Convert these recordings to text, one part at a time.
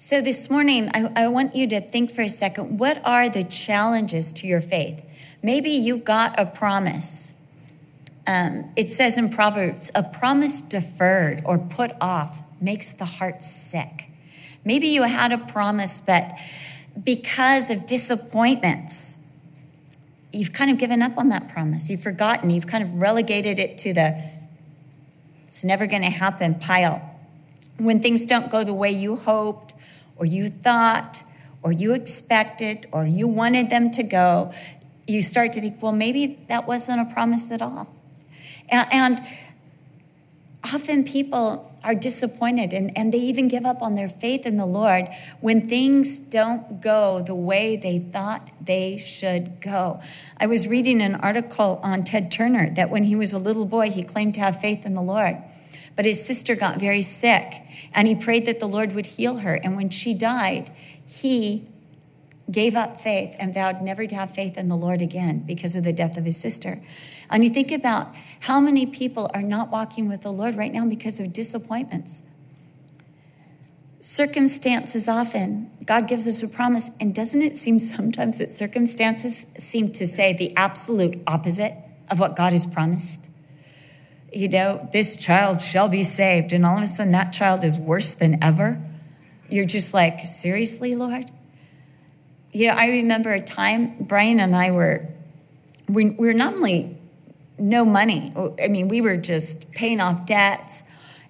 So, this morning, I, I, want you to think for a second what are the challenges to your faith? Maybe you got a promise. Um, it says in Proverbs, a promise deferred or put off makes the heart sick. Maybe you had a promise, but because of disappointments, you've kind of given up on that promise. You've forgotten. You've kind of relegated it to the it's never going to happen pile. When things don't go the way you hoped, or you thought, or you expected, or you wanted them to go, you start to think, well, maybe that wasn't a promise at all. And, and often people are disappointed and, and they even give up on their faith in the Lord when things don't go the way they thought they should go. I was reading an article on Ted Turner that when he was a little boy, he claimed to have faith in the Lord. But his sister got very sick and he prayed that the Lord would heal her. And when she died, he gave up faith and vowed never to have faith in the Lord again because of the death of his sister. And you think about how many people are not walking with the Lord right now because of disappointments. Circumstances often, God gives us a promise, and doesn't it seem sometimes that circumstances seem to say the absolute opposite of what God has promised? You know, this child shall be saved. And all of a sudden, that child is worse than ever. You're just like, seriously, Lord? You know, I remember a time Brian and I were, we, we were not only no money, I mean, we were just paying off debts.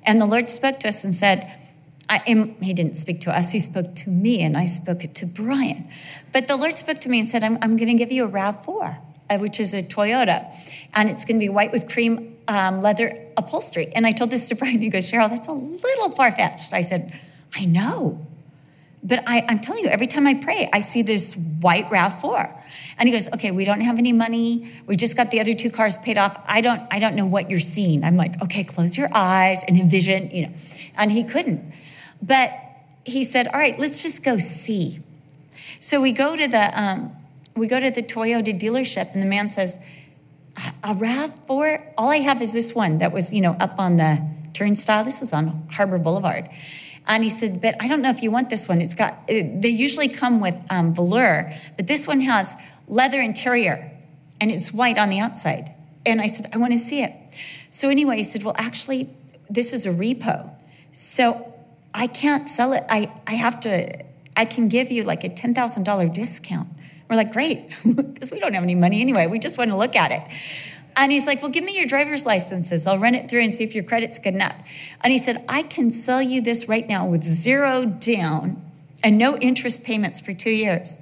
And the Lord spoke to us and said, I he didn't speak to us, he spoke to me, and I spoke it to Brian. But the Lord spoke to me and said, I'm, I'm going to give you a RAV4, uh, which is a Toyota, and it's going to be white with cream um, leather upholstery. And I told this to Brian. He goes, Cheryl, that's a little far fetched. I said, I know. But I, am telling you, every time I pray, I see this white RAV4. And he goes, okay, we don't have any money. We just got the other two cars paid off. I don't, I don't know what you're seeing. I'm like, okay, close your eyes and envision, you know. And he couldn't. But he said, all right, let's just go see. So we go to the, um, we go to the Toyota dealership and the man says, a RAV4? All I have is this one that was, you know, up on the turnstile. This is on Harbor Boulevard. And he said, but I don't know if you want this one. It's got, they usually come with um, velour, but this one has leather interior and it's white on the outside. And I said, I want to see it. So anyway, he said, well, actually, this is a repo. So I can't sell it. I, I have to, I can give you like a $10,000 discount. We're like, great, because we don't have any money anyway. We just want to look at it. And he's like, well, give me your driver's licenses. I'll run it through and see if your credit's good enough. And he said, I can sell you this right now with zero down and no interest payments for two years.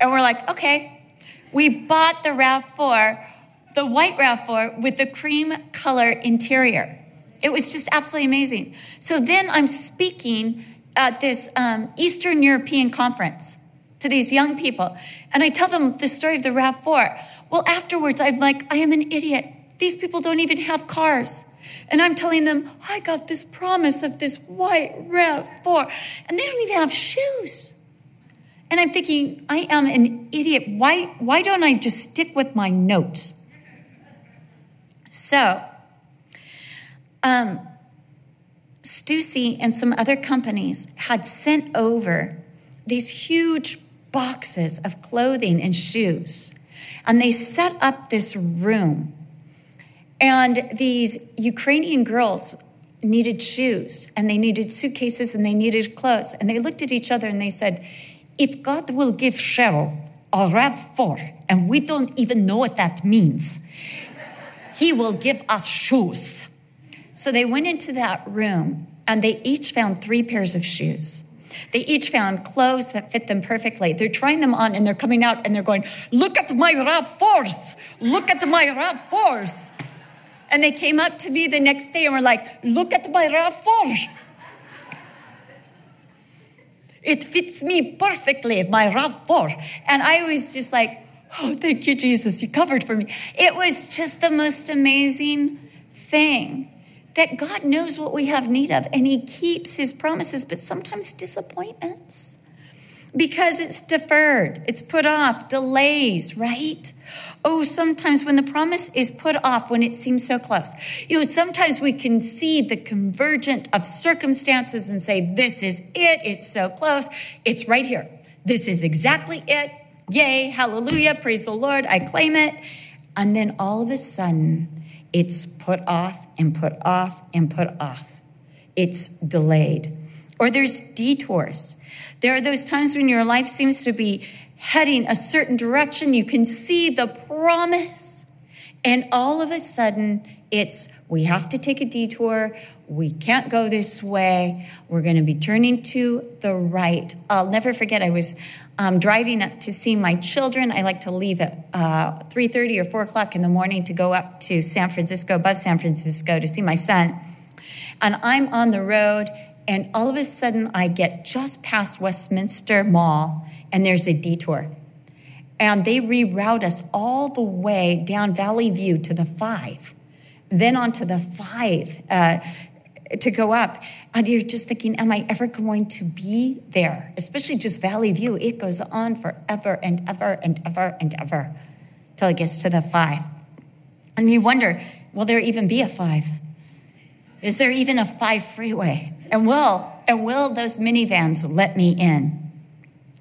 And we're like, okay. We bought the RAV4, the white RAV4 with the cream color interior. It was just absolutely amazing. So then I'm speaking at this um, Eastern European conference to these young people. And I tell them the story of the RAV4. Well, afterwards, I'm like, I am an idiot. These people don't even have cars. And I'm telling them, I got this promise of this white RAV4, and they don't even have shoes. And I'm thinking, I am an idiot. Why, why don't I just stick with my notes? So, um, Stussy and some other companies had sent over these huge boxes of clothing and shoes. And they set up this room. And these Ukrainian girls needed shoes and they needed suitcases and they needed clothes. And they looked at each other and they said, If God will give Cheryl a RAV4 and we don't even know what that means, He will give us shoes. So they went into that room and they each found three pairs of shoes. They each found clothes that fit them perfectly. They're trying them on and they're coming out and they're going, Look at my RAV4s! Look at my RAV4s! And they came up to me the next day and were like, Look at my RAV4! It fits me perfectly, my RAV4. And I was just like, Oh, thank you, Jesus. You covered for me. It was just the most amazing thing that God knows what we have need of and He keeps His promises, but sometimes disappointments. because it's deferred, it's put off, delays, right? Oh, sometimes when the promise is put off, when it seems so close, you know, sometimes we can see the convergent of circumstances and say, This is it, it's so close, it's right here. This is exactly it. Yay, hallelujah, praise the Lord, I claim it. And then all of a sudden, it's put off and put off and put off. It's delayed. Or there's detours. There are those times when your life seems to be heading a certain direction. You can see the promise. And all of a sudden, it's we have to take a detour. We can't go this way. We're going to be turning to the right. I'll never forget. I was um, driving up to see my children. I like to leave at uh, three thirty or four o'clock in the morning to go up to San Francisco, above San Francisco, to see my son. And I'm on the road, and all of a sudden, I get just past Westminster Mall, and there's a detour. And they reroute us all the way down Valley View to the five, then onto the five uh, to go up. And you're just thinking, am I ever going to be there? Especially just Valley View. It goes on forever and ever and ever and ever till it gets to the five. And you wonder, will there even be a five? Is there even a five freeway? And will, and will those minivans let me in?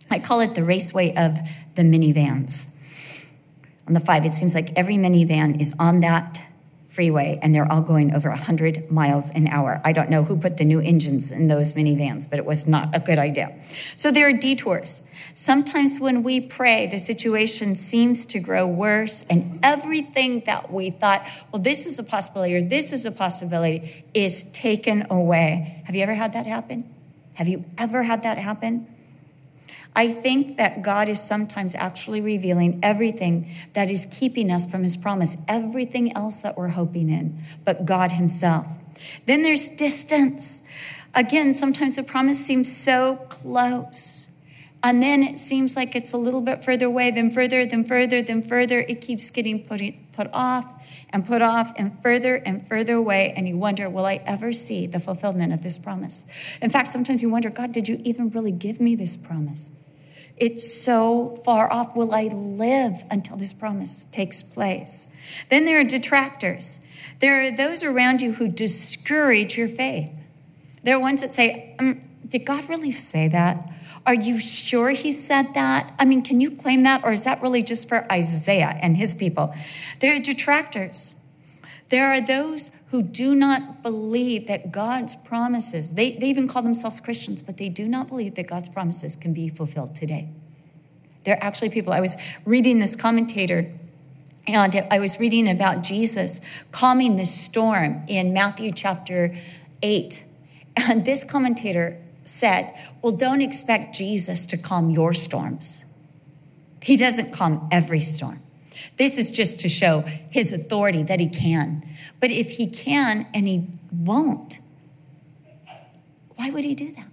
I call it the raceway of the minivans. On the five, it seems like every minivan is on that freeway and they're all going over 100 miles an hour. I don't know who put the new engines in those minivans, but it was not a good idea. So there are detours. Sometimes when we pray, the situation seems to grow worse, and everything that we thought, well, this is a possibility or this is a possibility, is taken away. Have you ever had that happen? Have you ever had that happen? I think that God is sometimes actually revealing everything that is keeping us from his promise, everything else that we're hoping in, but God himself. Then there's distance. Again, sometimes the promise seems so close. And then it seems like it's a little bit further away, then further, then further, then further. It keeps getting put, put off and put off and further and further away. And you wonder, will I ever see the fulfillment of this promise? In fact, sometimes you wonder, God, did you even really give me this promise? It's so far off. Will I live until this promise takes place? Then there are detractors. There are those around you who discourage your faith. There are ones that say, um, Did God really say that? Are you sure he said that? I mean, can you claim that? Or is that really just for Isaiah and his people? There are detractors. There are those who do not believe that God's promises, they, they even call themselves Christians, but they do not believe that God's promises can be fulfilled today. There are actually people. I was reading this commentator, and I was reading about Jesus calming the storm in Matthew chapter 8. And this commentator said, Well, don't expect Jesus to calm your storms. He doesn't calm every storm. This is just to show his authority that he can. But if he can and he won't, why would he do that?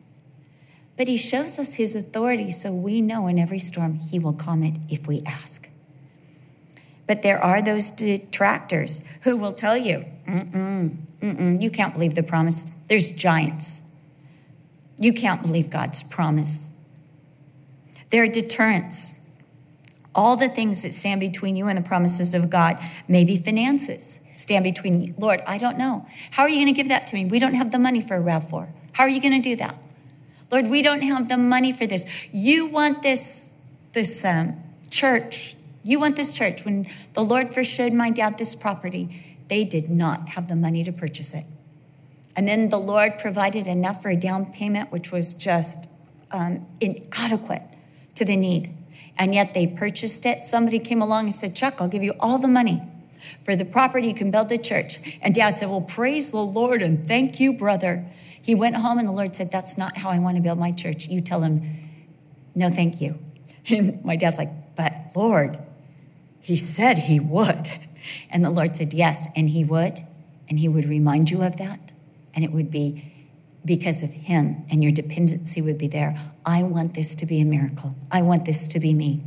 But he shows us his authority so we know in every storm he will calm it if we ask. But there are those detractors who will tell you, mm-mm, mm-mm, you can't believe the promise. There's giants. You can't believe God's promise. There are deterrents. All the things that stand between you and the promises of God, maybe finances stand between you. Lord, I don't know. How are you going to give that to me? We don't have the money for a RAV4. How are you going to do that? Lord, we don't have the money for this. You want this, this um, church. You want this church. When the Lord first showed my dad this property, they did not have the money to purchase it. And then the Lord provided enough for a down payment, which was just um, inadequate to the need and yet they purchased it. Somebody came along and said, Chuck, I'll give you all the money for the property. You can build the church. And dad said, Well, praise the Lord and thank you, brother. He went home and the Lord said, That's not how I want to build my church. You tell him, No, thank you. And my dad's like, But Lord, he said he would. And the Lord said, Yes, and he would. And he would remind you of that. And it would be because of him and your dependency would be there. I want this to be a miracle. I want this to be me.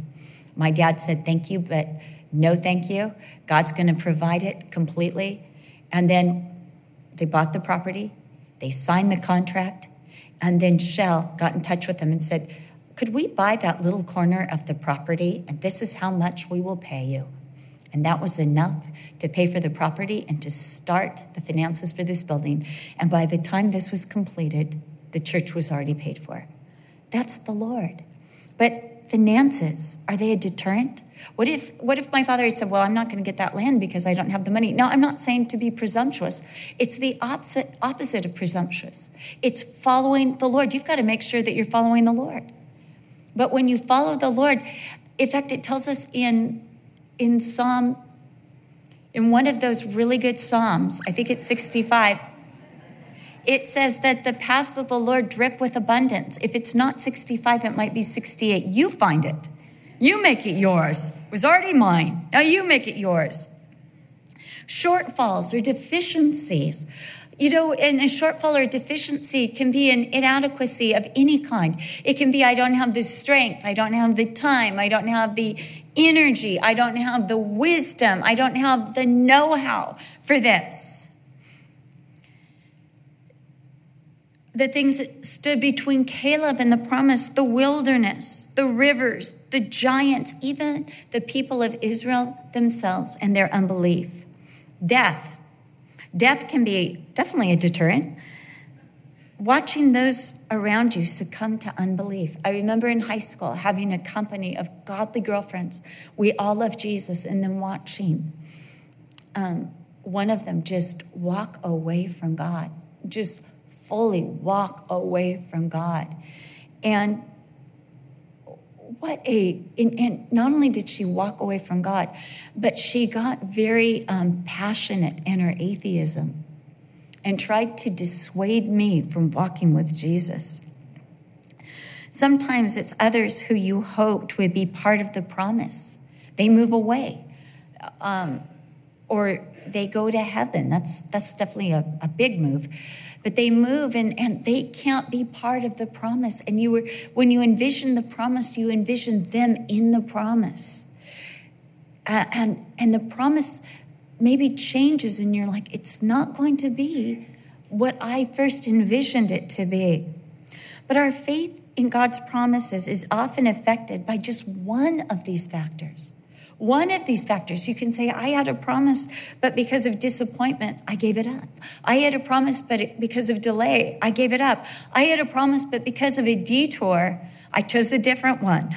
My dad said, Thank you, but no thank you. God's going to provide it completely. And then they bought the property, they signed the contract, and then Shell got in touch with them and said, Could we buy that little corner of the property and this is how much we will pay you? And that was enough to pay for the property and to start the finances for this building. And by the time this was completed, the church was already paid for. That's the Lord. But finances, are they a deterrent? What if, what if my father had said, Well, I'm not going to get that land because I don't have the money? No, I'm not saying to be presumptuous. It's the opposite, opposite of presumptuous. It's following the Lord. You've got to make sure that you're following the Lord. But when you follow the Lord, in fact, it tells us in, in Psalm, in one of those really good Psalms, I think it's 65, it says that the paths of the Lord drip with abundance. If it's not 65, it might be 68. You find it. You make it yours. It was already mine. Now you make it yours. Shortfalls or deficiencies. You know, and a shortfall or deficiency can be an inadequacy of any kind. It can be, I don't have the strength, I don't have the time, I don't have the energy, I don't have the wisdom, I don't have the know how for this. the things that stood between Caleb and the promise, the wilderness, the rivers, the giants, even the people of Israel themselves and their unbelief. Death. Death can be definitely a deterrent. Watching those around you succumb to unbelief. I remember in high school having a company of godly girlfriends. We all love Jesus, and then watching um, one of them just walk away from God, just fully walk away from God. And what a, and not only did she walk away from God, but she got very um, passionate in her atheism and tried to dissuade me from walking with Jesus. Sometimes it's others who you hoped would be part of the promise. They move away. Um, or they go to heaven. That's, that's definitely a, a big move but they move and, and they can't be part of the promise. And you were, when you envision the promise, you envision them in the promise. Uh, and, and the promise maybe changes, and you're like, it's not going to be what I first envisioned it to be. But our faith in God's promises is often affected by just one of these factors. One of these factors, you can say, I had a promise, but because of disappointment, I gave it up. I had a promise, but because of delay, I gave it up. I had a promise, but because of a detour, I chose a different one.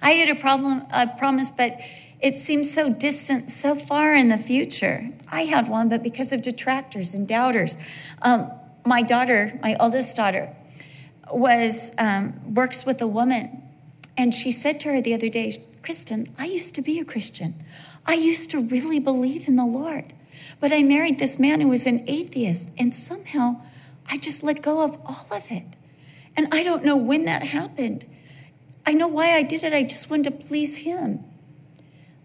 I had a problem, a promise, but it seems so distant, so far in the future. I had one, but because of detractors and doubters. Um, my daughter, my oldest daughter, was um, works with a woman, and she said to her the other day, Kristen, I used to be a Christian. I used to really believe in the Lord. But I married this man who was an atheist, and somehow I just let go of all of it. And I don't know when that happened. I know why I did it. I just wanted to please him.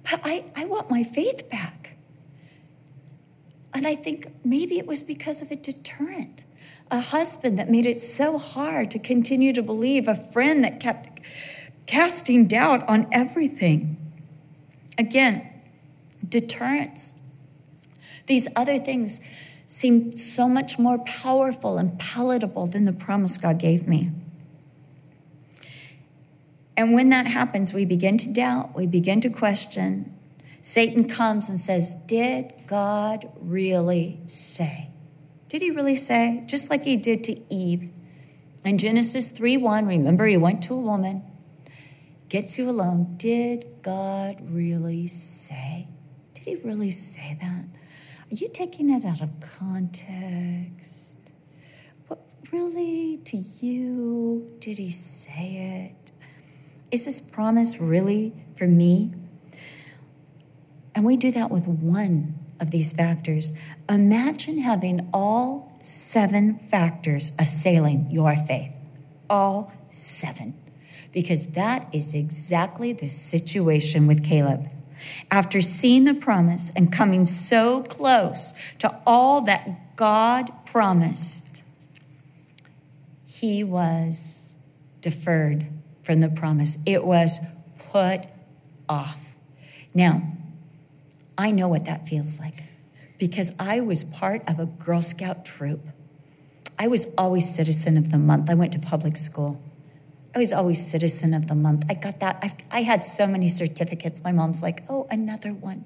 But I, I want my faith back. And I think maybe it was because of a deterrent a husband that made it so hard to continue to believe, a friend that kept casting doubt on everything. Again, deterrence. These other things seem so much more powerful and palatable than the promise God gave me. And when that happens, we begin to doubt, we begin to question. Satan comes and says, Did God really say? Did he really say? Just like he did to Eve. In Genesis 3 1, remember, he went to a woman gets you alone. Did God really say? Did he really say that? Are you taking it out of context? What really to you did he say it? Is this promise really for me? And we do that with one of these factors. Imagine having all seven factors assailing your faith. All seven because that is exactly the situation with Caleb. After seeing the promise and coming so close to all that God promised, he was deferred from the promise. It was put off. Now, I know what that feels like because I was part of a Girl Scout troop. I was always citizen of the month. I went to public school. I was always citizen of the month. I got that. I, I had so many certificates. My mom's like, oh, another one.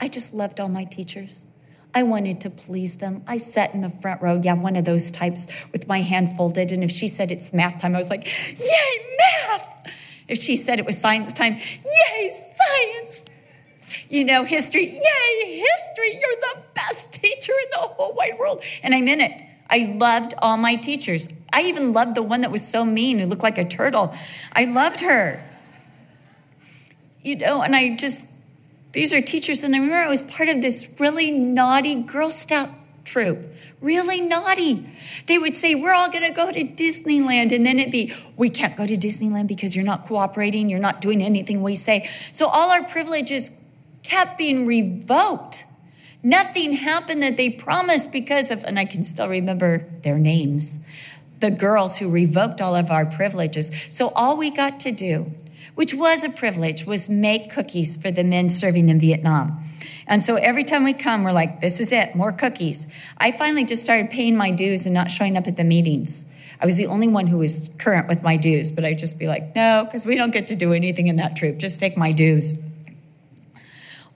I just loved all my teachers. I wanted to please them. I sat in the front row, yeah, one of those types with my hand folded. And if she said it's math time, I was like, yay, math. If she said it was science time, yay, science. You know, history, yay, history. You're the best teacher in the whole wide world. And I'm in it. I loved all my teachers. I even loved the one that was so mean, who looked like a turtle. I loved her. You know, and I just, these are teachers. And I remember I was part of this really naughty Girl Scout troop, really naughty. They would say, We're all going to go to Disneyland. And then it'd be, We can't go to Disneyland because you're not cooperating, you're not doing anything we say. So all our privileges kept being revoked. Nothing happened that they promised because of, and I can still remember their names, the girls who revoked all of our privileges. So all we got to do, which was a privilege, was make cookies for the men serving in Vietnam. And so every time we come, we're like, this is it, more cookies. I finally just started paying my dues and not showing up at the meetings. I was the only one who was current with my dues, but I'd just be like, no, because we don't get to do anything in that troop. Just take my dues.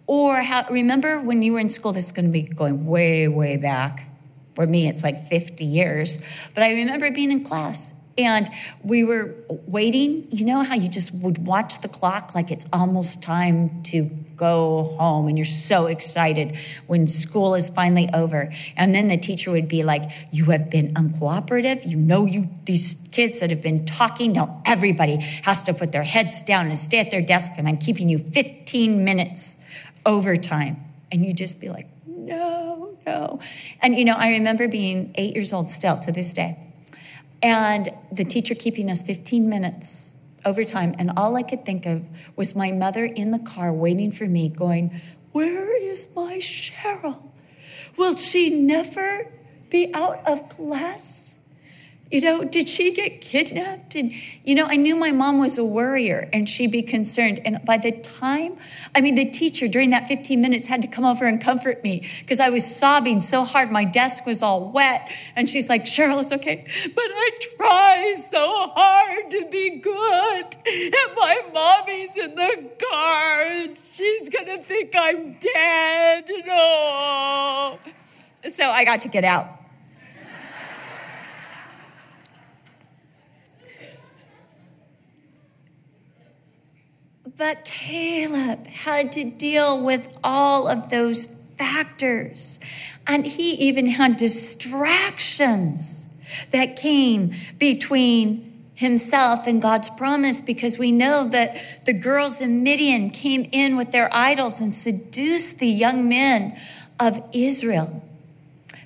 Or how, remember when you were in school, this is going to be going way, way back. For me, it's like 50 years. But I remember being in class and we were waiting. You know how you just would watch the clock like it's almost time to go home and you're so excited when school is finally over. And then the teacher would be like, You have been uncooperative. You know, you, these kids that have been talking, now everybody has to put their heads down and stay at their desk, and I'm keeping you 15 minutes overtime. And you just be like, no, no. And, you know, I remember being eight years old still to this day. And the teacher keeping us 15 minutes overtime. And all I could think of was my mother in the car waiting for me, going, Where is my Cheryl? Will she never be out of class? You know, did she get kidnapped? And, you know, I knew my mom was a worrier and she'd be concerned. And by the time, I mean, the teacher during that 15 minutes had to come over and comfort me because I was sobbing so hard. My desk was all wet. And she's like, Cheryl, it's okay. But I try so hard to be good. And my mommy's in the car and she's going to think I'm dead. No. So I got to get out. But Caleb had to deal with all of those factors. And he even had distractions that came between himself and God's promise because we know that the girls in Midian came in with their idols and seduced the young men of Israel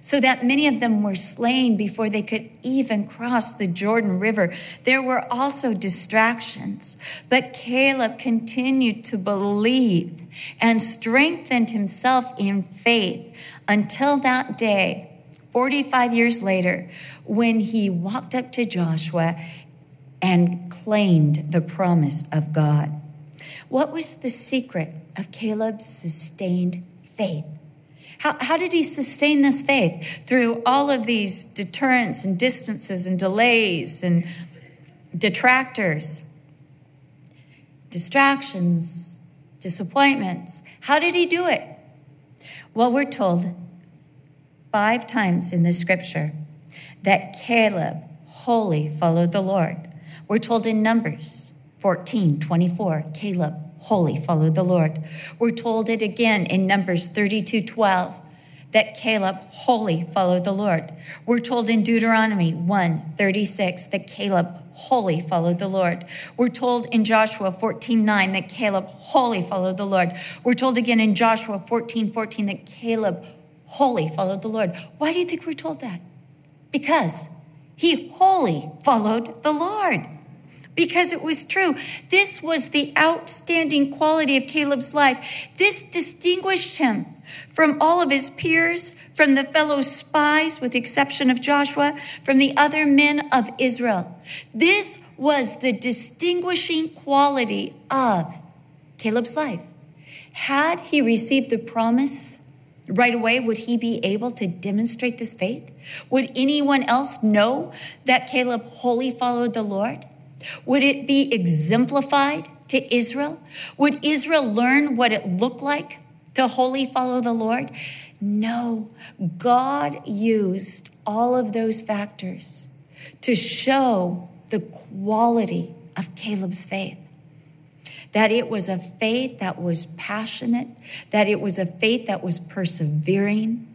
so that many of them were slain before they could even cross the Jordan River. There were also distractions, but Caleb continued to believe and strengthened himself in faith until that day, 45 years later, when he walked up to Joshua and claimed the promise of God. What was the secret of Caleb's sustained faith? How, how did he sustain this faith through all of these deterrents and distances and delays and detractors, distractions, disappointments? How did he do it? Well, we're told five times in the scripture that Caleb wholly followed the Lord. We're told in Numbers 14 24, Caleb wholly followed the Lord. We're told it again in Numbers 32 12 that Caleb wholly followed the Lord. We're told in Deuteronomy 1 36 that Caleb wholly followed the Lord. We're told in Joshua 14 9 that Caleb wholly followed the Lord. We're told again in Joshua 14 14 that Caleb wholly followed the Lord. Why do you think we're told that? Because he wholly followed the Lord because it was true. This was the outstanding quality of Caleb's life. This distinguished him from all of his peers, from the fellow spies, with the exception of Joshua, from the other men of Israel. This was the distinguishing quality of Caleb's life. Had he received the promise right away, would he be able to demonstrate this faith? Would anyone else know that Caleb wholly followed the Lord? Would it be exemplified to Israel? Would Israel learn what it looked like to wholly follow the Lord? No. God used all of those factors to show the quality of Caleb's faith. That it was a faith that was passionate, that it was a faith that was persevering,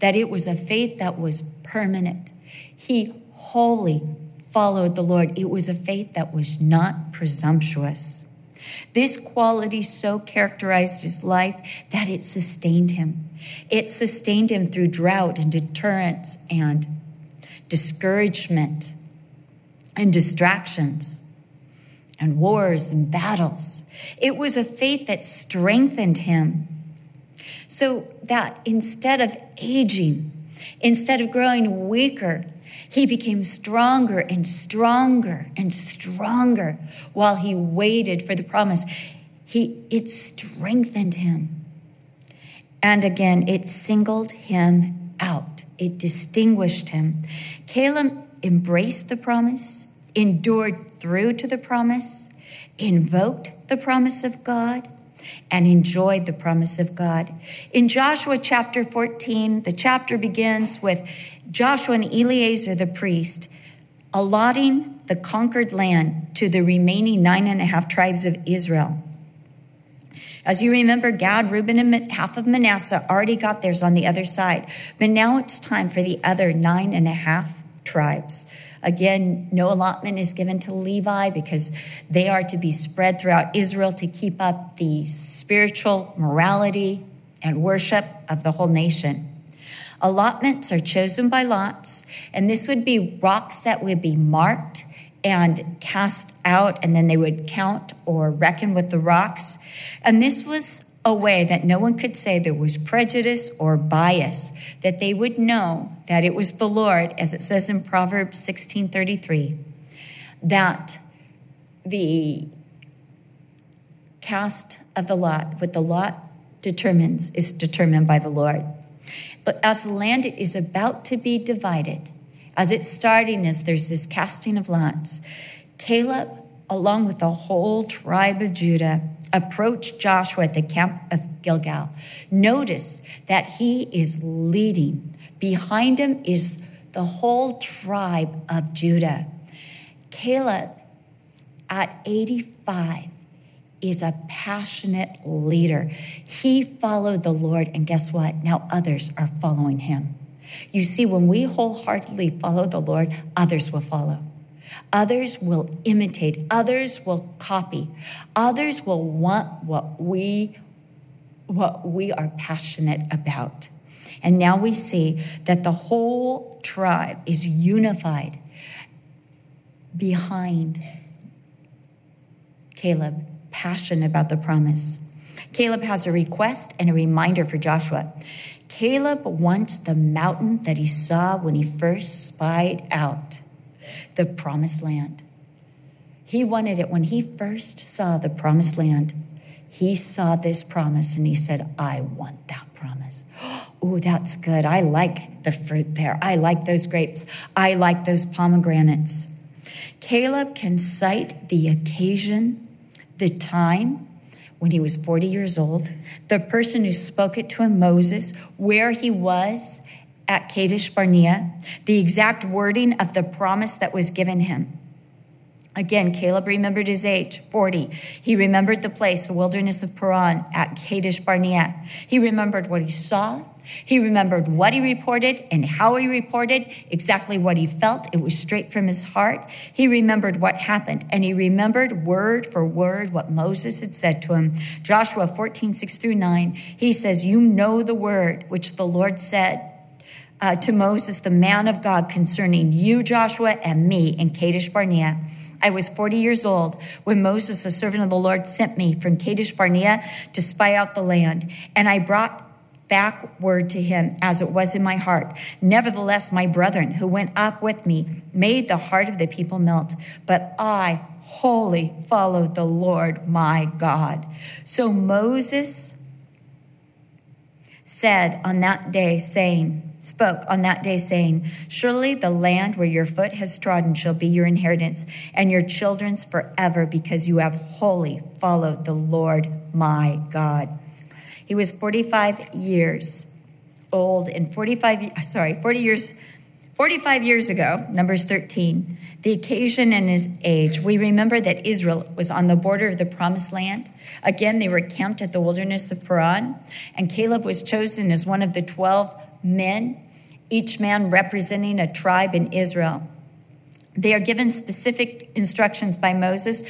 that it was a faith that was permanent. He wholly followed the Lord. It was a faith that was not presumptuous. This quality so characterized his life that it sustained him. It sustained him through drought and deterrence and discouragement and distractions and wars and battles. It was a faith that strengthened him so that instead of aging, instead of growing weaker, he became stronger and stronger and stronger while he waited for the promise. He, it strengthened him. And again, it singled him out. It distinguished him. Caleb embraced the promise, endured through to the promise, invoked the promise of God, and enjoyed the promise of God. In Joshua chapter 14, the chapter begins with Joshua and Eleazar the priest allotting the conquered land to the remaining nine and a half tribes of Israel. As you remember, Gad, Reuben, and half of Manasseh already got theirs on the other side. But now it's time for the other nine and a half tribes. Again, no allotment is given to Levi because they are to be spread throughout Israel to keep up the spiritual morality and worship of the whole nation. Allotments are chosen by lots, and this would be rocks that would be marked and cast out, and then they would count or reckon with the rocks. And this was a way that no one could say there was prejudice or bias, that they would know that it was the Lord, as it says in Proverbs 16:33, that the cast of the lot, what the lot determines, is determined by the Lord. But as the land is about to be divided, as it's starting, as there's this casting of lots, Caleb, along with the whole tribe of Judah, approached Joshua at the camp of Gilgal. Notice that he is leading. Behind him is the whole tribe of Judah. Caleb, at 85, is a passionate leader. He followed the Lord, and guess what? Now others are following him. You see, when we wholeheartedly follow the Lord, others will follow. Others will imitate. Others will copy. Others will want what we what we are passionate about. And now we see that the whole tribe is unified behind Caleb, passionate about the promise. Caleb has a request and a reminder for Joshua. Caleb wants the mountain that he saw when he first spied out the promised land. He wanted it when he first saw the promised land. He saw this promise and he said, I want that promise. Oh, that's good. I like the fruit there. I like those grapes. I like those pomegranates. Caleb can cite the occasion, the time when he was 40 years old, the person who spoke it to him, Moses, where he was, at Kadesh Barnea, the exact wording of the promise that was given him. Again, Caleb remembered his age, 40. He remembered the place, the wilderness of Paran at Kadesh Barnea. He remembered what he saw. He remembered what he reported and how he reported, exactly what he felt. It was straight from his heart. He remembered what happened, and he remembered word for word what Moses had said to him. Joshua 14, 6 through 9, he says, You know the word which the Lord said uh, to Moses, the man of God, concerning you, Joshua, and me in Kadesh Barnea. I was 40 years old when Moses, the servant of the Lord, sent me from Kadesh Barnea to spy out the land. And I brought back word to him as it was in my heart. Nevertheless, my brethren who went up with me made the heart of the people melt. But I wholly followed the Lord my God. So Moses said on that day, saying, spoke on that day, saying, Surely the land where your foot has trodden shall be your inheritance, and your children's forever, because you have wholly followed the Lord my God. He was 45 years old and 45, sorry, 40 years, 45 years ago, Numbers 13, the occasion and his age, we remember that Israel was on the border of the promised land. Again, they were camped at the wilderness of Paran, and Caleb was chosen as one of the 12 men, each man representing a tribe in Israel. They are given specific instructions by Moses,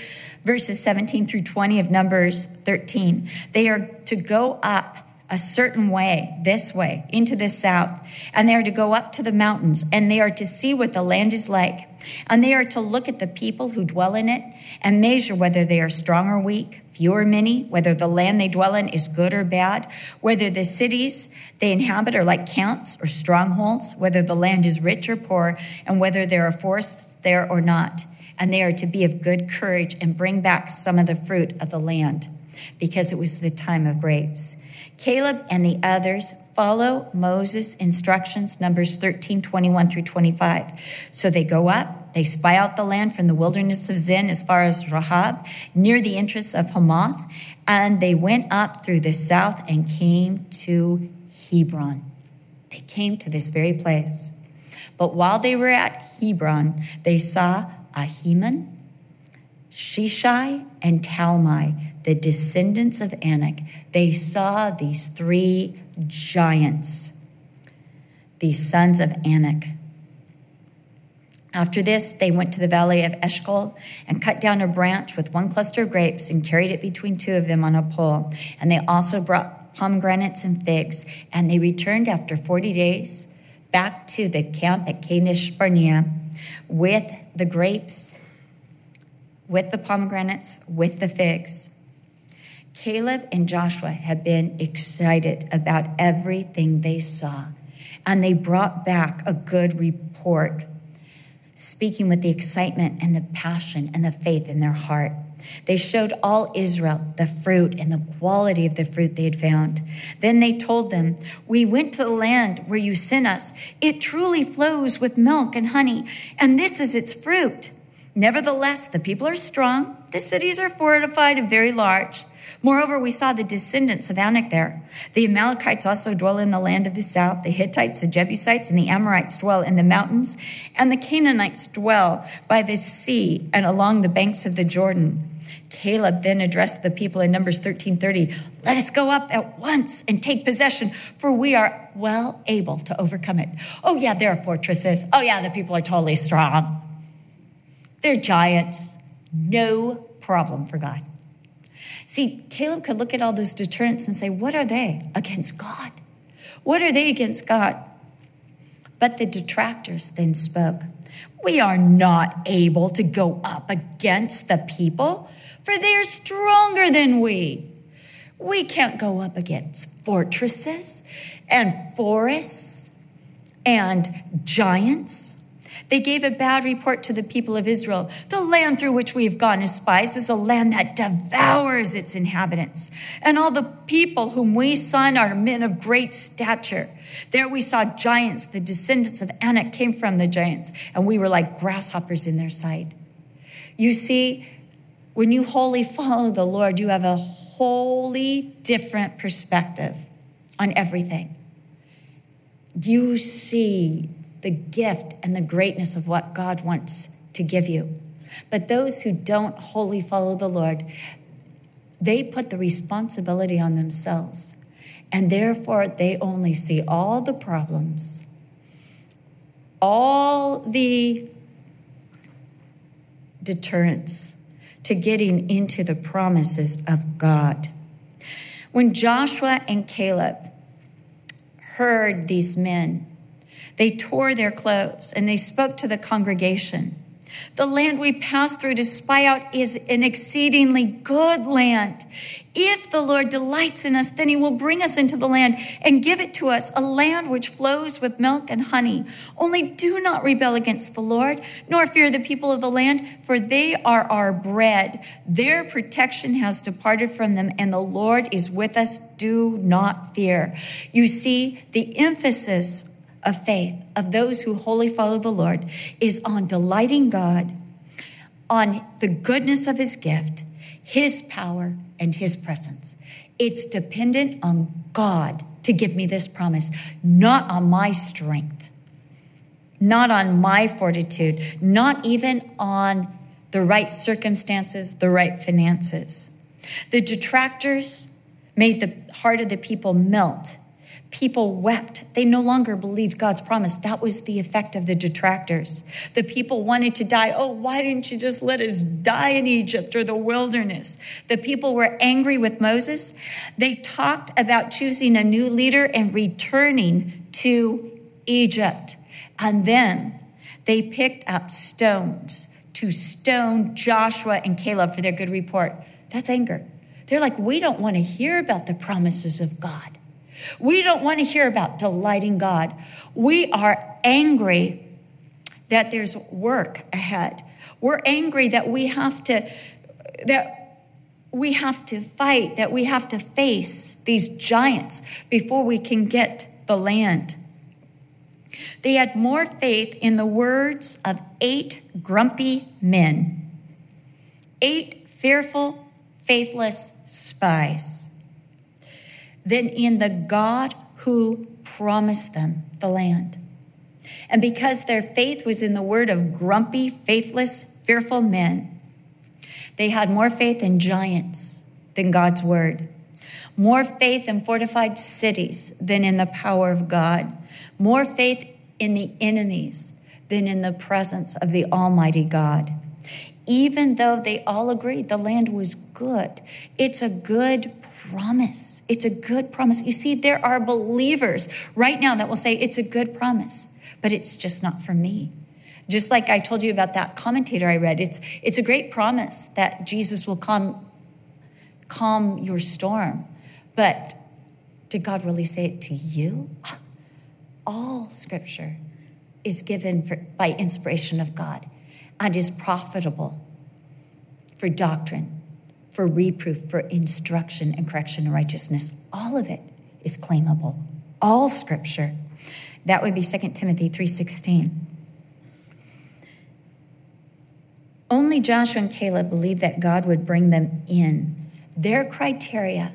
verses 17 through 20 of Numbers 13. They are to go up a certain way, this way, into the south, and they are to go up to the mountains, and they are to see what the land is like, and they are to look at the people who dwell in it and measure whether they are strong or weak, few or many, whether the land they dwell in is good or bad, whether the cities they inhabit are like camps or strongholds, whether the land is rich or poor, and whether there are forests there or not. And they are to be of good courage and bring back some of the fruit of the land, because it was the time of grapes. Caleb and the others follow Moses' instructions, Numbers 13, 21 through 25. So they go up, they spy out the land from the wilderness of Zin as far as Rehob, near the entrance of Hamath, and they went up through the south and came to Hebron. They came to this very place. But while they were at Hebron, they saw Ahiman, Sheshai, and Talmai the descendants of Anak, they saw these three giants, these sons of Anak. After this, they went to the valley of Eshcol and cut down a branch with one cluster of grapes and carried it between two of them on a pole. And they also brought pomegranates and figs. And they returned after 40 days back to the camp at Kadesh Barnea with the grapes, with the pomegranates, with the figs. Caleb and Joshua had been excited about everything they saw, and they brought back a good report, speaking with the excitement and the passion and the faith in their heart. They showed all Israel the fruit and the quality of the fruit they had found. Then they told them, We went to the land where you sent us. It truly flows with milk and honey, and this is its fruit. Nevertheless, the people are strong, the cities are fortified and very large. Moreover, we saw the descendants of Anak there. The Amalekites also dwell in the land of the south. The Hittites, the Jebusites, and the Amorites dwell in the mountains. And the Canaanites dwell by the sea and along the banks of the Jordan. Caleb then addressed the people in Numbers 13:30, "Let us go up at once and take possession, for we are well able to overcome it." Oh yeah, there are fortresses. Oh yeah, the people are totally strong. They're giants. No problem for God. See, Caleb could look at all those deterrents and say, What are they against God? What are they against God? But the detractors then spoke, We are not able to go up against the people, for they are stronger than we. We can't go up against fortresses and forests and giants. They gave a bad report to the people of Israel. The land through which we have gone as spies is a land that devours its inhabitants. And all the people whom we saw are men of great stature. There we saw giants. The descendants of Anak came from the giants, and we were like grasshoppers in their sight. You see, when you wholly follow the Lord, you have a wholly different perspective on everything. You see the gift and the greatness of what God wants to give you. But those who don't wholly follow the Lord, they put the responsibility on themselves. And therefore, they only see all the problems, all the deterrents to getting into the promises of God. When Joshua and Caleb heard these men they tore their clothes and they spoke to the congregation. The land we passed through to spy out is an exceedingly good land. If the Lord delights in us, then he will bring us into the land and give it to us, a land which flows with milk and honey. Only do not rebel against the Lord, nor fear the people of the land, for they are our bread. Their protection has departed from them, and the Lord is with us. Do not fear. You see, the emphasis of faith of those who wholly follow the Lord is on delighting God, on the goodness of his gift, his power, and his presence. It's dependent on God to give me this promise, not on my strength, not on my fortitude, not even on the right circumstances, the right finances. The detractors made the heart of the people melt. People wept. They no longer believed God's promise. That was the effect of the detractors. The people wanted to die. Oh, why didn't you just let us die in Egypt or the wilderness? The people were angry with Moses. They talked about choosing a new leader and returning to Egypt. And then they picked up stones to stone Joshua and Caleb for their good report. That's anger. They're like, we don't want to hear about the promises of God. We don't want to hear about delighting God. We are angry that there's work ahead. We're angry that we have to that we have to fight, that we have to face these giants before we can get the land. They had more faith in the words of eight grumpy men, eight fearful, faithless spies, than in the God who promised them the land. And because their faith was in the word of grumpy, faithless, fearful men, they had more faith in giants than God's word, more faith in fortified cities than in the power of God, more faith in the enemies than in the presence of the Almighty God. Even though they all agreed the land was good, it's a good promise. It's a good promise. You see, there are believers right now that will say it's a good promise, but it's just not for me. Just like I told you about that commentator I read, it's, it's a great promise that Jesus will calm, calm your storm. But did God really say it to you? all scripture is given for, by inspiration of God and is profitable for doctrine, for reproof, for instruction and correction and righteousness. All of it is claimable. All scripture. That would be 2 Timothy 3:16. Only Joshua and Caleb believed that God would bring them in. Their criteria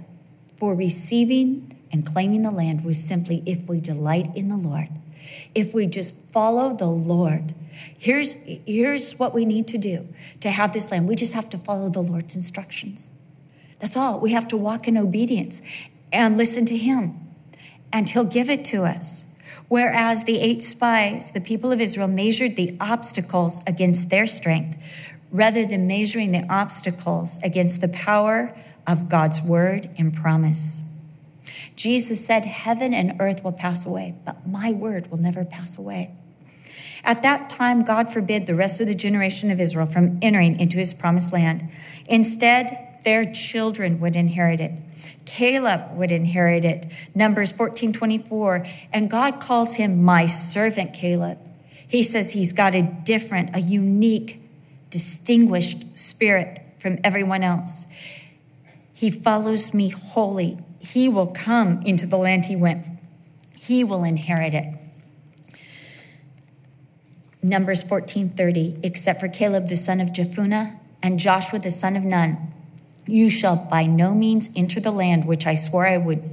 for receiving and claiming the land was simply if we delight in the Lord, if we just follow the Lord. Here's, here's what we need to do to have this land. We just have to follow the Lord's instructions. That's all. We have to walk in obedience and listen to Him, and He'll give it to us. Whereas the eight spies, the people of Israel, measured the obstacles against their strength rather than measuring the obstacles against the power of God's word and promise. Jesus said, Heaven and earth will pass away, but my word will never pass away. At that time, God forbid the rest of the generation of Israel from entering into his promised land. Instead, their children would inherit it. Caleb would inherit it. Numbers 14 24. And God calls him my servant Caleb. He says he's got a different, a unique, distinguished spirit from everyone else. He follows me wholly he will come into the land he went. He will inherit it. Numbers 14:30 except for Caleb the son of Jephunneh and Joshua the son of Nun you shall by no means enter the land which I swore I would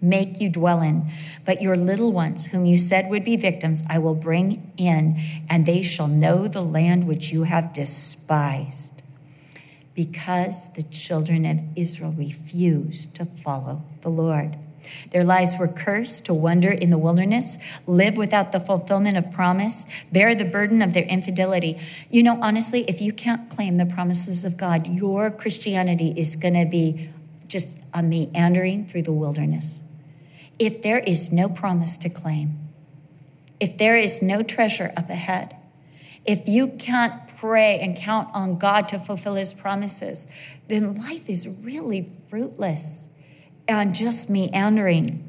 make you dwell in but your little ones whom you said would be victims I will bring in and they shall know the land which you have despised because the children of Israel refused to follow the Lord. Their lives were cursed to wander in the wilderness, live without the fulfillment of promise, bear the burden of their infidelity. You know, honestly, if you can't claim the promises of God, your Christianity is going to be just a meandering through the wilderness. If there is no promise to claim, if there is no treasure up ahead, if you can't pray and count on God to fulfill his promises, then life is really fruitless and just meandering.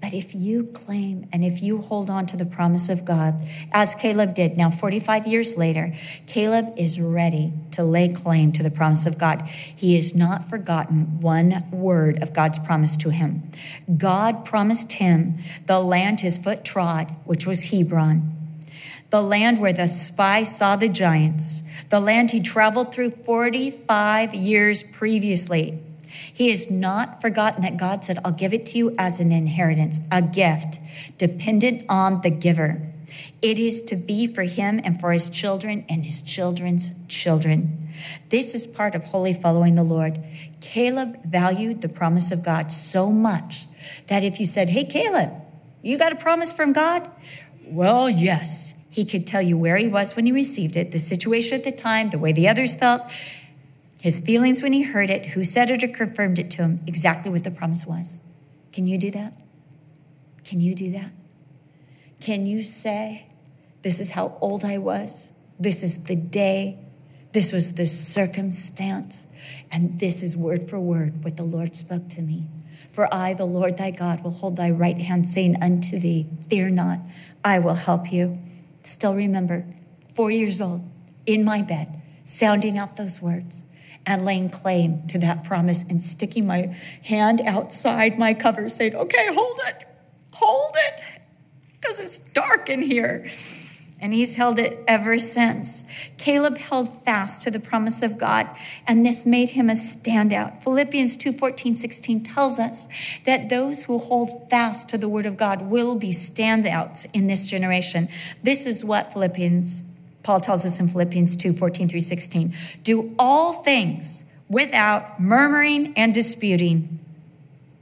But if you claim and if you hold on to the promise of God, as Caleb did, now 45 years later, Caleb is ready to lay claim to the promise of God. He has not forgotten one word of God's promise to him. God promised him the land his foot trod, which was Hebron, the land where the spy saw the giants, the land he traveled through 45 years previously. He has not forgotten that God said, I'll give it to you as an inheritance, a gift, dependent on the giver. It is to be for him and for his children and his children's children. This is part of wholly following the Lord. Caleb valued the promise of God so much that if you said, Hey, Caleb, you got a promise from God? Well, yes. He could tell you where he was when he received it, the situation at the time, the way the others felt, his feelings when he heard it, who said it or confirmed it to him, exactly what the promise was. Can you do that? Can you do that? Can you say, This is how old I was? This is the day. This was the circumstance. And this is word for word what the Lord spoke to me. For I, the Lord thy God, will hold thy right hand, saying unto thee, Fear not, I will help you. Still remember, four years old, in my bed, sounding out those words and laying claim to that promise and sticking my hand outside my cover, saying, Okay, hold it, hold it, because it's dark in here. And he's held it ever since. Caleb held fast to the promise of God, and this made him a standout. Philippians 2 14, 16 tells us that those who hold fast to the word of God will be standouts in this generation. This is what Philippians Paul tells us in Philippians 2 14 through 16. Do all things without murmuring and disputing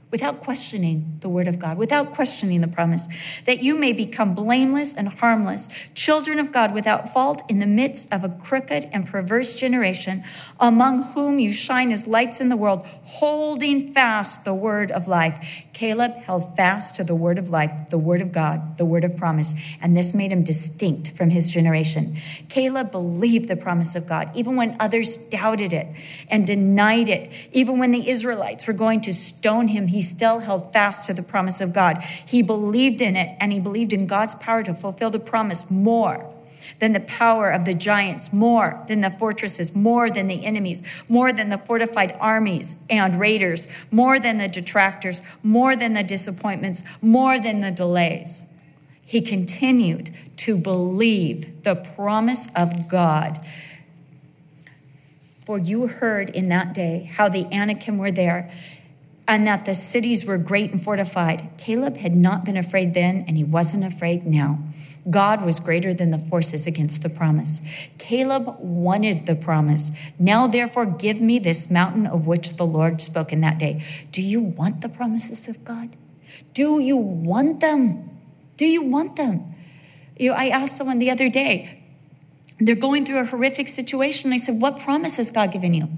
without questioning the word of God, without questioning the promise, that you may become blameless and harmless, children of God without fault in the midst of a crooked and perverse generation, among whom you shine as lights in the world, holding fast the word of life. Caleb held fast to the word of life, the word of God, the word of promise, and this made him distinct from his generation. Caleb believed the promise of God, even when others doubted it and denied it, even when the Israelites were going to stone him he still held fast to the promise of God. He believed in it and he believed in God's power to fulfill the promise more than the power of the giants, more than the fortresses, more than the enemies, more than the fortified armies and raiders, more than the detractors, more than the disappointments, more than the delays. He continued to believe the promise of God. For you heard in that day how the Anakim were there and that the cities were great and fortified. Caleb had not been afraid then, and he wasn't afraid now. God was greater than the forces against the promise. Caleb wanted the promise. Now, therefore, give me this mountain of which the Lord spoke in that day. Do you want the promises of God? Do you want them? Do you want them? You know, I asked someone the other day, they're going through a horrific situation. I said, What promise has God given you?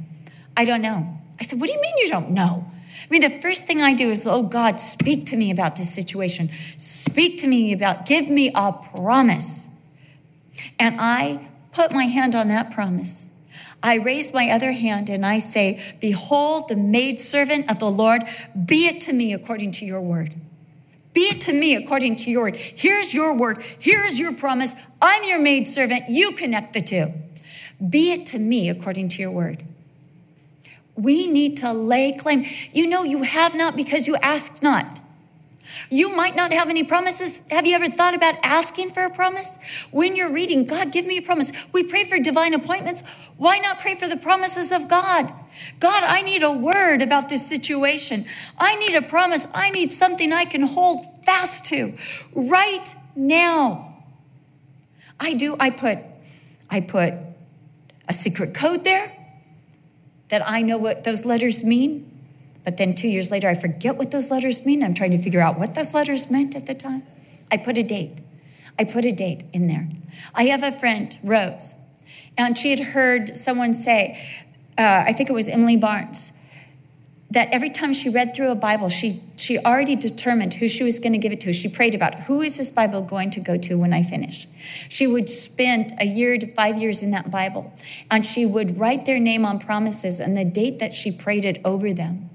I don't know. I said, What do you mean you don't know? I mean, the first thing I do is, oh God, speak to me about this situation. Speak to me about, give me a promise. And I put my hand on that promise. I raise my other hand and I say, Behold, the maidservant of the Lord, be it to me according to your word. Be it to me according to your word. Here's your word. Here's your promise. I'm your maidservant. You connect the two. Be it to me according to your word. We need to lay claim. You know, you have not because you ask not. You might not have any promises. Have you ever thought about asking for a promise? When you're reading, God, give me a promise. We pray for divine appointments. Why not pray for the promises of God? God, I need a word about this situation. I need a promise. I need something I can hold fast to right now. I do. I put, I put a secret code there that I know what those letters mean. But then two years later, I forget what those letters mean. I'm trying to figure out what those letters meant at the time. I put a date. I put a date in there. I have a friend, Rose, and she had heard someone say, uh, I think it was Emilie Barnes, that every time she read through a Bible, she, she already determined who she was going to give it to. She prayed about who is this Bible going to go to when I finish. She would spend a year to five years in that Bible, and she would write their name on promises and the date that she prayed it over them.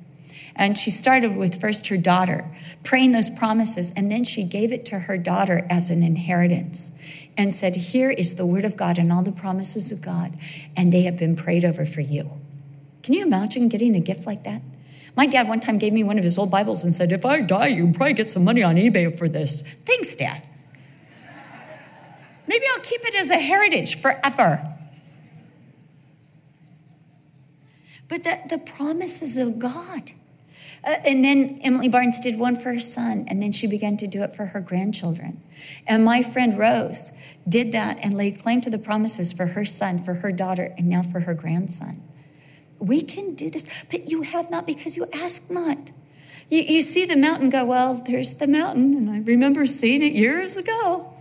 And she started with first her daughter, praying those promises, and then she gave it to her daughter as an inheritance and said, Here is the word of God and all the promises of God, and they have been prayed over for you. Can you imagine getting a gift like that? My dad one time gave me one of his old Bibles and said, If I die, you can probably get some money on eBay for this. Thanks, Dad. Maybe I'll keep it as a heritage forever. But the, the promises of God. Uh, and then Emilie Barnes did one for her son, and then she began to do it for her grandchildren. And my friend Rose did that and laid claim to the promises for her son, for her daughter, and now for her grandson. We can do this, but you have not because you ask not. You, you see the mountain go, well, there's the mountain, and I remember seeing it years ago.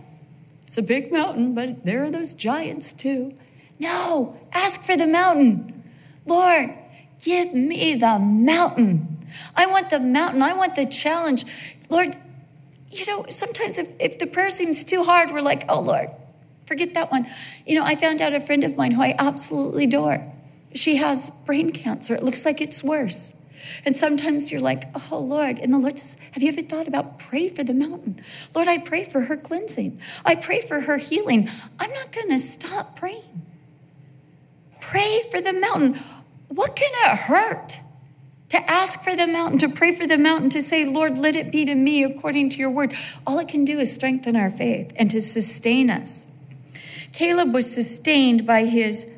It's a big mountain, but there are those giants too. No, ask for the mountain. Lord, give me the mountain. I want the mountain. I want the challenge. Lord, you know, sometimes if, if the prayer seems too hard, we're like, oh, Lord, forget that one. You know, I found out a friend of mine who I absolutely adore. She has brain cancer. It looks like it's worse. And sometimes you're like, oh, Lord. And the Lord says, have you ever thought about pray for the mountain? Lord, I pray for her cleansing. I pray for her healing. I'm not going to stop praying. Pray for the mountain. What can it hurt? To ask for the mountain, to pray for the mountain, to say, Lord, let it be to me according to your word. All it can do is strengthen our faith and to sustain us. Caleb was sustained by his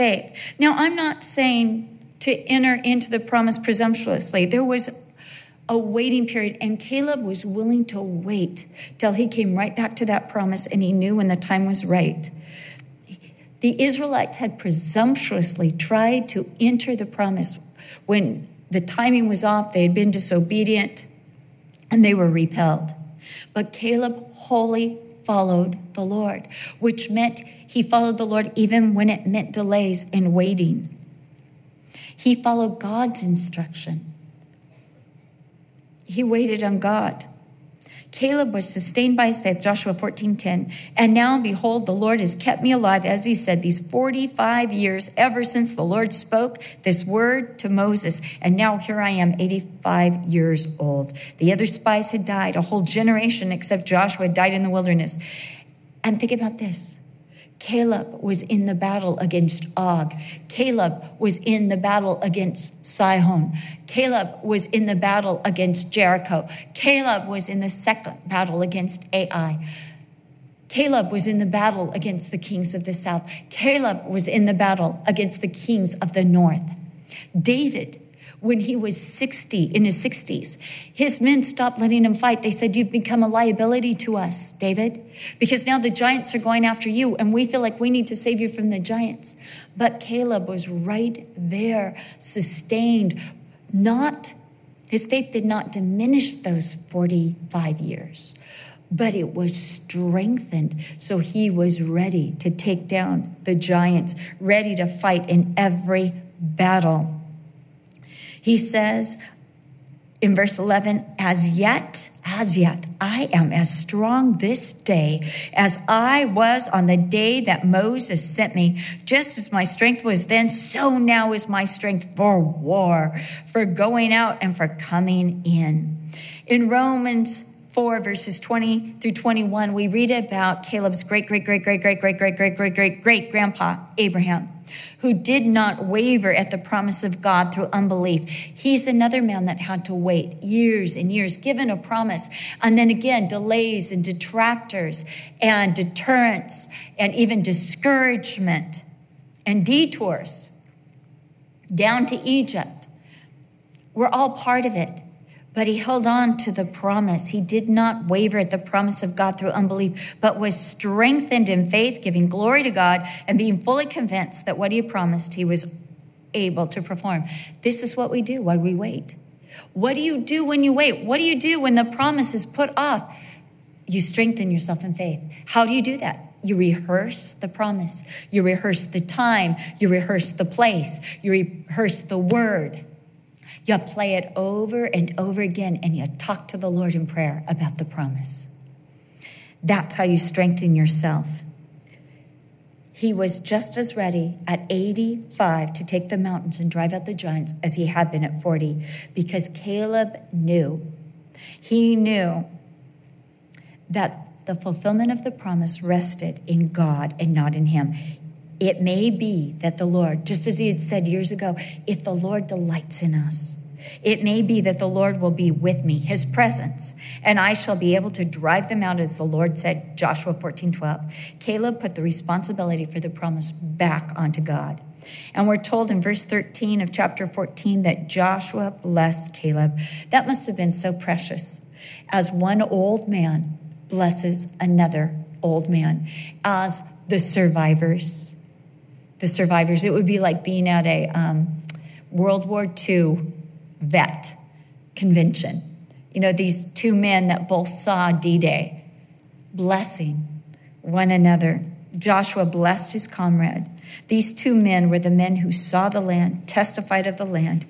faith. Now, I'm not saying to enter into the promise presumptuously. There was a waiting period, and Caleb was willing to wait till he came right back to that promise and he knew when the time was right. The Israelites had presumptuously tried to enter the promise when the timing was off, they had been disobedient, and they were repelled. But Caleb wholly followed the Lord, which meant he followed the Lord even when it meant delays and waiting. He followed God's instruction. He waited on God. Caleb was sustained by his faith, Joshua 14:10. And now behold, the Lord has kept me alive, as he said, these 45 years, ever since the Lord spoke this word to Moses. And now here I am, 85 years old. The other spies had died, a whole generation except Joshua died in the wilderness. And think about this. Caleb was in the battle against Og. Caleb was in the battle against Sihon. Caleb was in the battle against Jericho. Caleb was in the second battle against Ai. Caleb was in the battle against the kings of the south. Caleb was in the battle against the kings of the north. David when he was 60, in his 60s. His men stopped letting him fight. They said, You've become a liability to us, David, because now the giants are going after you, and we feel like we need to save you from the giants. But Caleb was right there, sustained, not, his faith did not diminish those 45 years but it was strengthened. So he was ready to take down the giants, ready to fight in every battle. He says in verse 11, as yet, as yet, I am as strong this day as I was on the day that Moses sent me. Just as my strength was then, so now is my strength for war, for going out and for coming in. In Romans 4 verses 20 through 21, we read about Caleb's great, great, great, great, great, great, great, great, great, great, great grandpa, Abraham who did not waver at the promise of God through unbelief. He's another man that had to wait years and years, given a promise, and then again, delays and detractors and deterrence and even discouragement and detours down to Egypt. We're all part of it. But he held on to the promise. He did not waver at the promise of God through unbelief, but was strengthened in faith, giving glory to God and being fully convinced that what he promised he was able to perform. This is what we do while we wait. What do you do when you wait? What do you do when the promise is put off? You strengthen yourself in faith. How do you do that? You rehearse the promise. You rehearse the time. You rehearse the place. You rehearse the word. You play it over and over again and you talk to the Lord in prayer about the promise. That's how you strengthen yourself. he was just as ready at 85 to take the mountains and drive out the giants as he had been at 40 because Caleb knew. He knew that the fulfillment of the promise rested in God and not in him. It may be that the Lord, just as he had said years ago, if the Lord delights in us, it may be that the Lord will be with me, his presence, and I shall be able to drive them out as the Lord said, Joshua 14 12. Caleb put the responsibility for the promise back onto God. And we're told in verse 13 of chapter 14 that Joshua blessed Caleb. That must have been so precious as one old man blesses another old man, as the survivors. The survivors. It would be like being at a um, World War II vet convention. You know, these two men that both saw D Day blessing one another. Joshua blessed his comrade. These two men were the men who saw the land, testified of the land,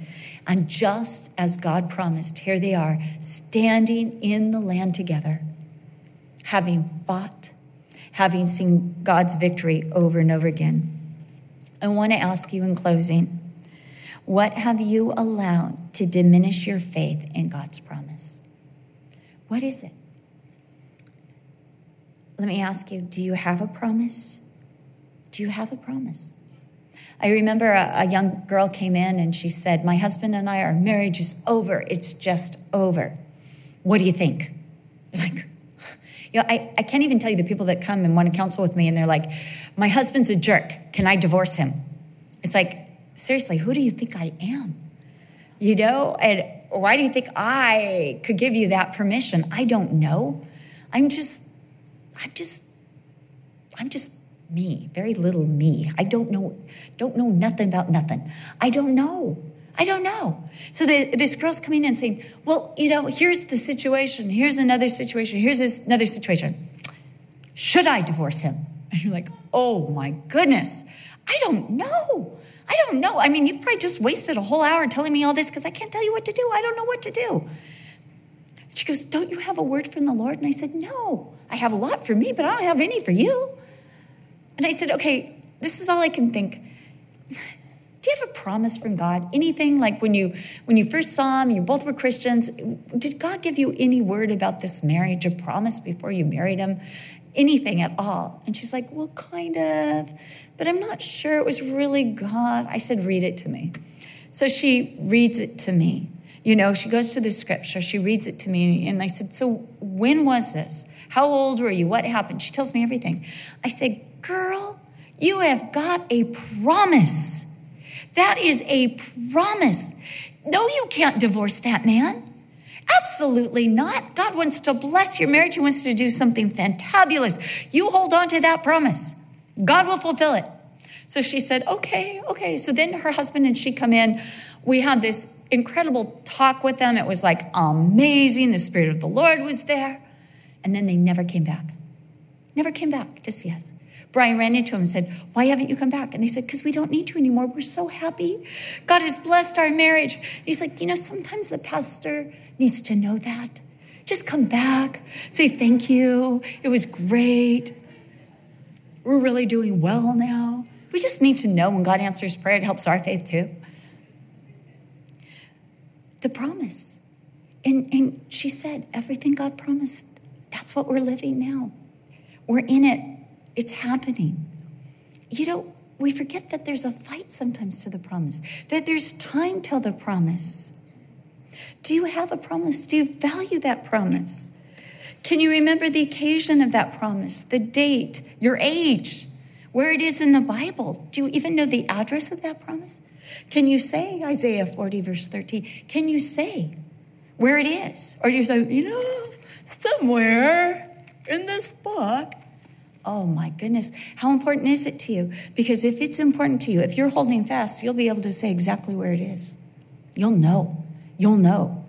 and just as God promised, here they are, standing in the land together, having fought, having seen God's victory over and over again. I want to ask you in closing what have you allowed to diminish your faith in God's promise? What is it? Let me ask you do you have a promise? Do you have a promise? I remember a, a, young girl came in and she said, My husband and I, our marriage is over. It's just over. What do you think? Like, you know, I, I can't even tell you the people that come and want to counsel with me and they're like, My husband's a jerk. Can I divorce him? It's like, seriously, who do you think I am? You know, and why do you think I could give you that permission? I don't know. I'm just, I'm just, I'm just me, very little me. I don't know, don't know nothing about nothing. I don't know. I don't know. So the, this girl's coming in saying, well, you know, here's the situation. Here's another situation. Here's this, another situation. Should I divorce him? And you're like, oh my goodness. I don't know. I don't know. I mean, you've probably just wasted a whole hour telling me all this because I can't tell you what to do. I don't know what to do. She goes, Don't you have a word from the Lord? And I said, No, I have a lot for me, but I don't have any for you. And I said, Okay, this is all I can think. Do you have a promise from God? Anything like when you when you first saw him, you both were Christians. Did God give you any word about this marriage, a promise before you married him? anything at all. And she's like, Well, kind of, but I'm not sure it was really God. I said, Read it to me. So she reads it to me. You know, she goes to the scripture, she reads it to me. And I said, So when was this? How old were you? What happened? She tells me everything. I said, Girl, you have got a promise. That is a promise. No, you can't divorce that man. Absolutely not. God wants to bless your marriage. He wants to do something fantabulous. You hold on to that promise. God will fulfill it. So she said, okay, okay. So then her husband and she come in. We had this incredible talk with them. It was like amazing. The Spirit of the Lord was there. And then they never came back. Never came back to see us. Brian ran into him and said, Why haven't you come back? And they said, Because we don't need you anymore. We're so happy. God has blessed our marriage. And he's like, You know, sometimes the pastor needs to know that. Just come back, say thank you. It was great. We're really doing well now. We just need to know when God answers prayer, it helps our faith too. The promise. And, and she said, everything God promised, that's what we're living now. We're in it it's happening. You know, we forget that there's a fight sometimes to the promise, that there's time till the promise. Do you have a promise? Do you value that promise? Can you remember the occasion of that promise, the date, your age, where it is in the Bible? Do you even know the address of that promise? Can you say Isaiah 40, verse 13? Can you say where it is? Or you say, you know, somewhere in this book, Oh my goodness, how important is it to you? Because if it's important to you, if you're holding fast, you'll be able to say exactly where it is. You'll know. You'll know.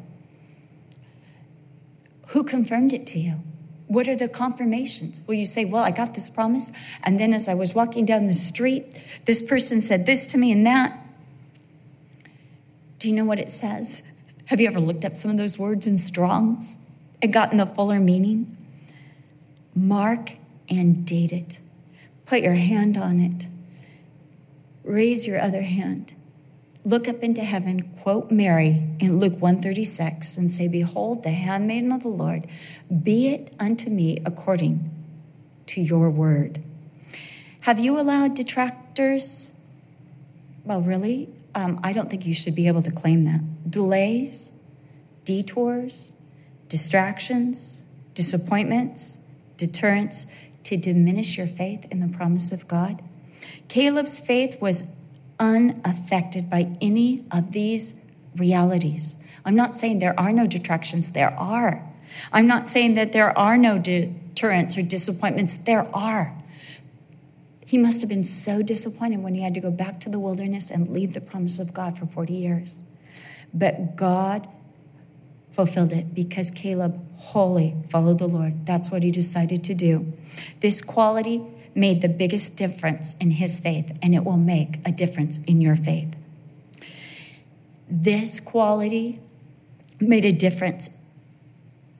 Who confirmed it to you? What are the confirmations? Will you say, Well, I got this promise, and then as I was walking down the street, this person said this to me and that? Do you know what it says? Have you ever looked up some of those words in Strong's and gotten the fuller meaning? Mark and date it. Put your hand on it. Raise your other hand. Look up into heaven, quote Mary in Luke 136 and say, "Behold, the handmaiden of the Lord, be it unto me according to your word." Have you allowed detractors? Well, really, um, I don't think you should be able to claim that. Delays, detours, distractions, disappointments, deterrents to diminish your faith in the promise of God. Caleb's faith was unaffected by any of these realities. I'm not saying there are no detractions, there are. I'm not saying that there are no deterrents or disappointments, there are. He must have been so disappointed when he had to go back to the wilderness and leave the promise of God for 40 years. But God fulfilled it because Caleb wholly followed the Lord. That's what he decided to do. This quality made the biggest difference in his faith, and it will make a difference in your faith. This quality made a difference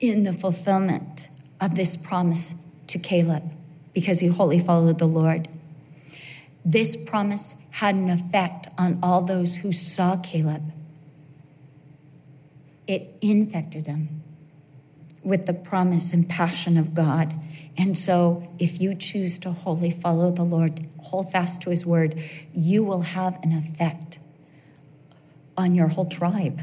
in the fulfillment of this promise to Caleb because he wholly followed the Lord. This promise had an effect on all those who saw Caleb. It infected them with the promise and passion of God. And so, if you choose to wholly follow the Lord, hold fast to his word, you will have an effect on your whole tribe,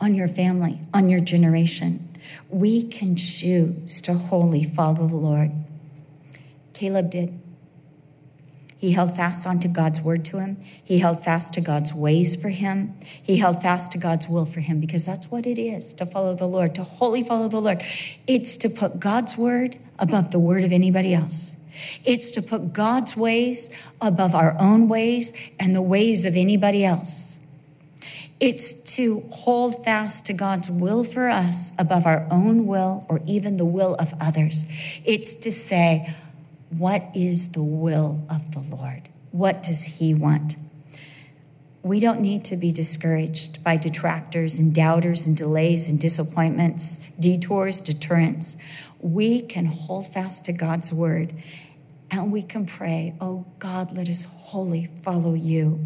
on your family, on your generation. We can choose to wholly follow the Lord. Caleb did. He held fast onto God's word to him. He held fast to God's ways for him. He held fast to God's will for him because that's what it is to follow the Lord, to wholly follow the Lord. It's to put God's word above the word of anybody else. It's to put God's ways above our own ways and the ways of anybody else. It's to hold fast to God's will for us above our own will or even the will of others. It's to say, what is the will of the Lord? What does He want? We don't need to be discouraged by detractors and doubters and delays and disappointments, detours, deterrents. We can hold fast to God's word and we can pray, Oh God, let us wholly follow you.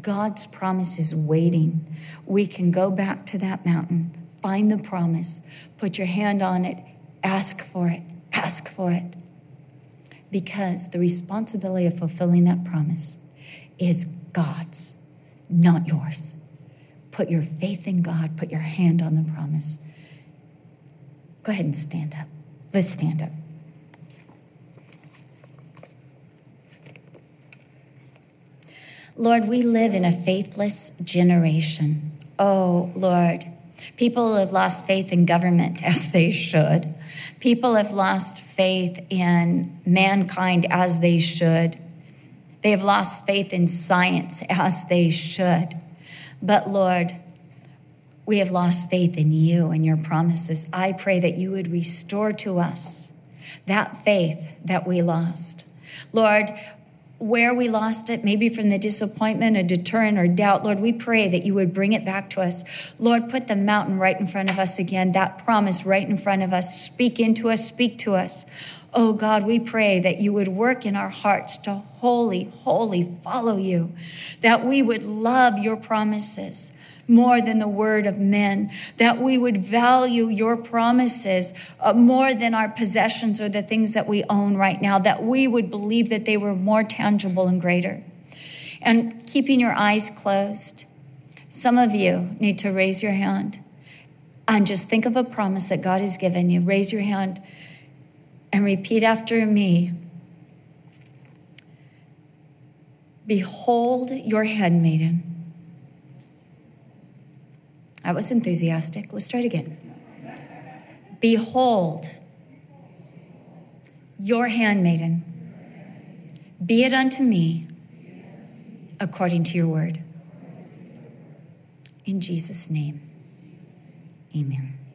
God's promise is waiting. We can go back to that mountain, find the promise, put your hand on it, ask for it, ask for it because the responsibility of fulfilling that promise is God's, not yours. Put your faith in God, put your hand on the promise. Go ahead and stand up. Let's stand up. Lord, we live in a faithless generation. Oh, Lord, people have lost faith in government as they should. People have lost faith in mankind as they should. They have lost faith in science as they should. But Lord, we have lost faith in you and your promises. I pray that you would restore to us that faith that we lost. Lord, where we lost it, maybe from the disappointment, a deterrent, or doubt, Lord, we pray that you would bring it back to us. Lord, put the mountain right in front of us again, that promise right in front of us. Speak into us, speak to us. Oh God, we pray that you would work in our hearts to wholly, wholly follow you, that we would love your promises more than the word of men, that we would value your promises uh, more than our possessions or the things that we own right now, that we would believe that they were more tangible and greater. And keeping your eyes closed, some of you need to raise your hand and just think of a promise that God has given you. Raise your hand and repeat after me. Behold your handmaiden. I was enthusiastic. Let's try it again. Behold, your handmaiden, be it unto me according to your word. In Jesus' name, amen.